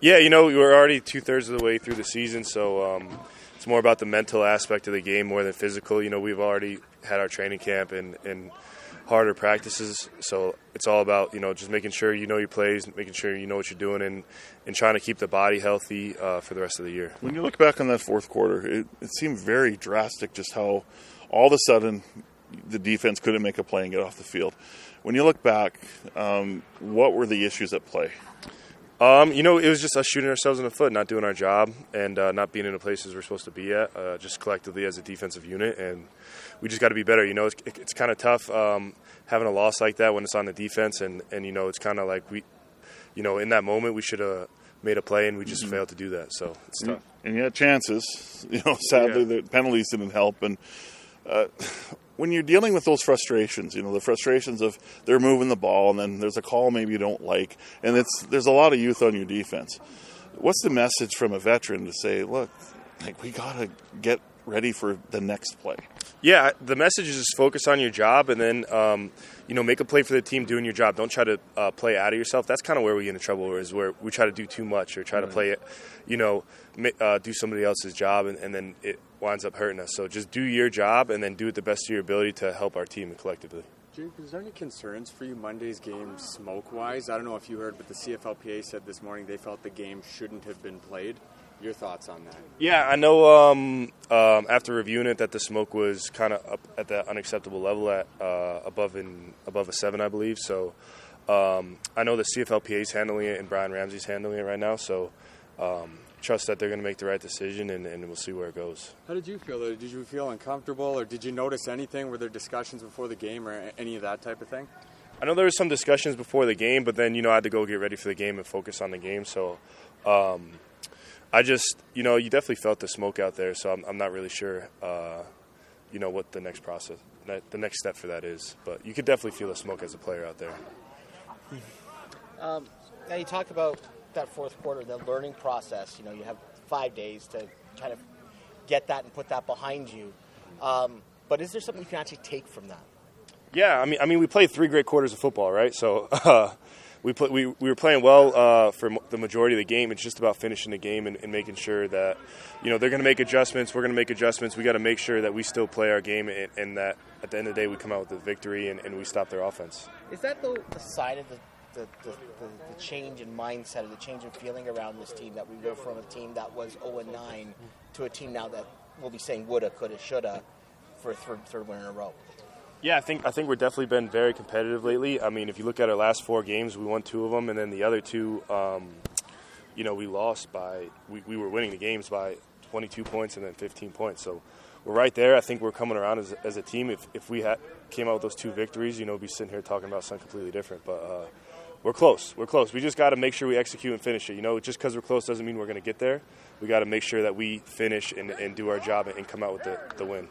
Yeah, you know, we're already two thirds of the way through the season, so um, it's more about the mental aspect of the game more than physical. You know, we've already had our training camp and, and harder practices, so it's all about you know just making sure you know your plays, making sure you know what you're doing, and and trying to keep the body healthy uh, for the rest of the year. When you look back on that fourth quarter, it, it seemed very drastic, just how all of a sudden the defense couldn't make a play and get off the field. When you look back, um, what were the issues at play? Um, you know, it was just us shooting ourselves in the foot, not doing our job, and uh, not being in the places we're supposed to be at, uh, just collectively as a defensive unit. And we just got to be better. You know, it's, it's kind of tough um, having a loss like that when it's on the defense, and, and you know, it's kind of like we, you know, in that moment we should have made a play, and we just mm-hmm. failed to do that. So it's tough. And you had chances. You know, sadly yeah. the penalties didn't help, and. Uh, when you're dealing with those frustrations, you know, the frustrations of they're moving the ball and then there's a call maybe you don't like, and it's there's a lot of youth on your defense. What's the message from a veteran to say, look, like we gotta get ready for the next play? Yeah, the message is just focus on your job and then, um, you know, make a play for the team doing your job. Don't try to uh, play out of yourself. That's kind of where we get into trouble, is where we try to do too much or try to play it, you know, uh, do somebody else's job and, and, then it winds up hurting us. So just do your job and then do it the best of your ability to help our team collectively. Jake, is there any concerns for you Monday's game smoke wise? I don't know if you heard, but the CFLPA said this morning they felt the game shouldn't have been played. Your thoughts on that? Yeah, I know. Um, um, after reviewing it, that the smoke was kind of up at that unacceptable level at uh, above in above a seven, I believe. So um, I know the CFLPA is handling it and Brian Ramsey's handling it right now. So um, trust that they're going to make the right decision, and, and, we'll see where it goes. How did you feel? Did you feel uncomfortable, or did you notice anything? Were there discussions before the game, or any of that type of thing? I know there was some discussions before the game, but then you know I had to go get ready for the game and focus on the game. So um, I just, you know, you definitely felt the smoke out there, so I'm, I'm not really sure, uh, you know, what the next process, the next step for that is. But you could definitely feel the smoke as a player out there. Um, now you talk about that fourth quarter, the learning process. You know, you have five days to kind of get that and put that behind you. Um, but is there something you can actually take from that? Yeah, I mean, I mean, we played three great quarters of football, right? So. Uh, we play, we we were playing well uh, for the majority of the game. It's just about finishing the game and, and making sure that you know they're going to make adjustments. We're going to make adjustments. We got to make sure that we still play our game and, and, that at the end of the day we come out with a victory and, and we stop their offense. Is that the, the side of the the, the, the, the, change in mindset or the change in feeling around this team that we go from a team that was 0 and 9 to a team now that we'll be saying woulda, coulda, shoulda for a third, third win in a row? Yeah, I think I think we've definitely been very competitive lately. I mean, if you look at our last four games, we won two of them, and then the other two, um, you know, we lost by we, we were winning the games by 22 points and then 15 points. So we're right there. I think we're coming around as, as a team. If if we had came out with those two victories, you know, we'd be sitting here talking about something completely different. But uh, we're close. We're close. We just got to make sure we execute and finish it. You know, just because we're close doesn't mean we're going to get there. We got to make sure that we finish and, and do our job and come out with the, the win.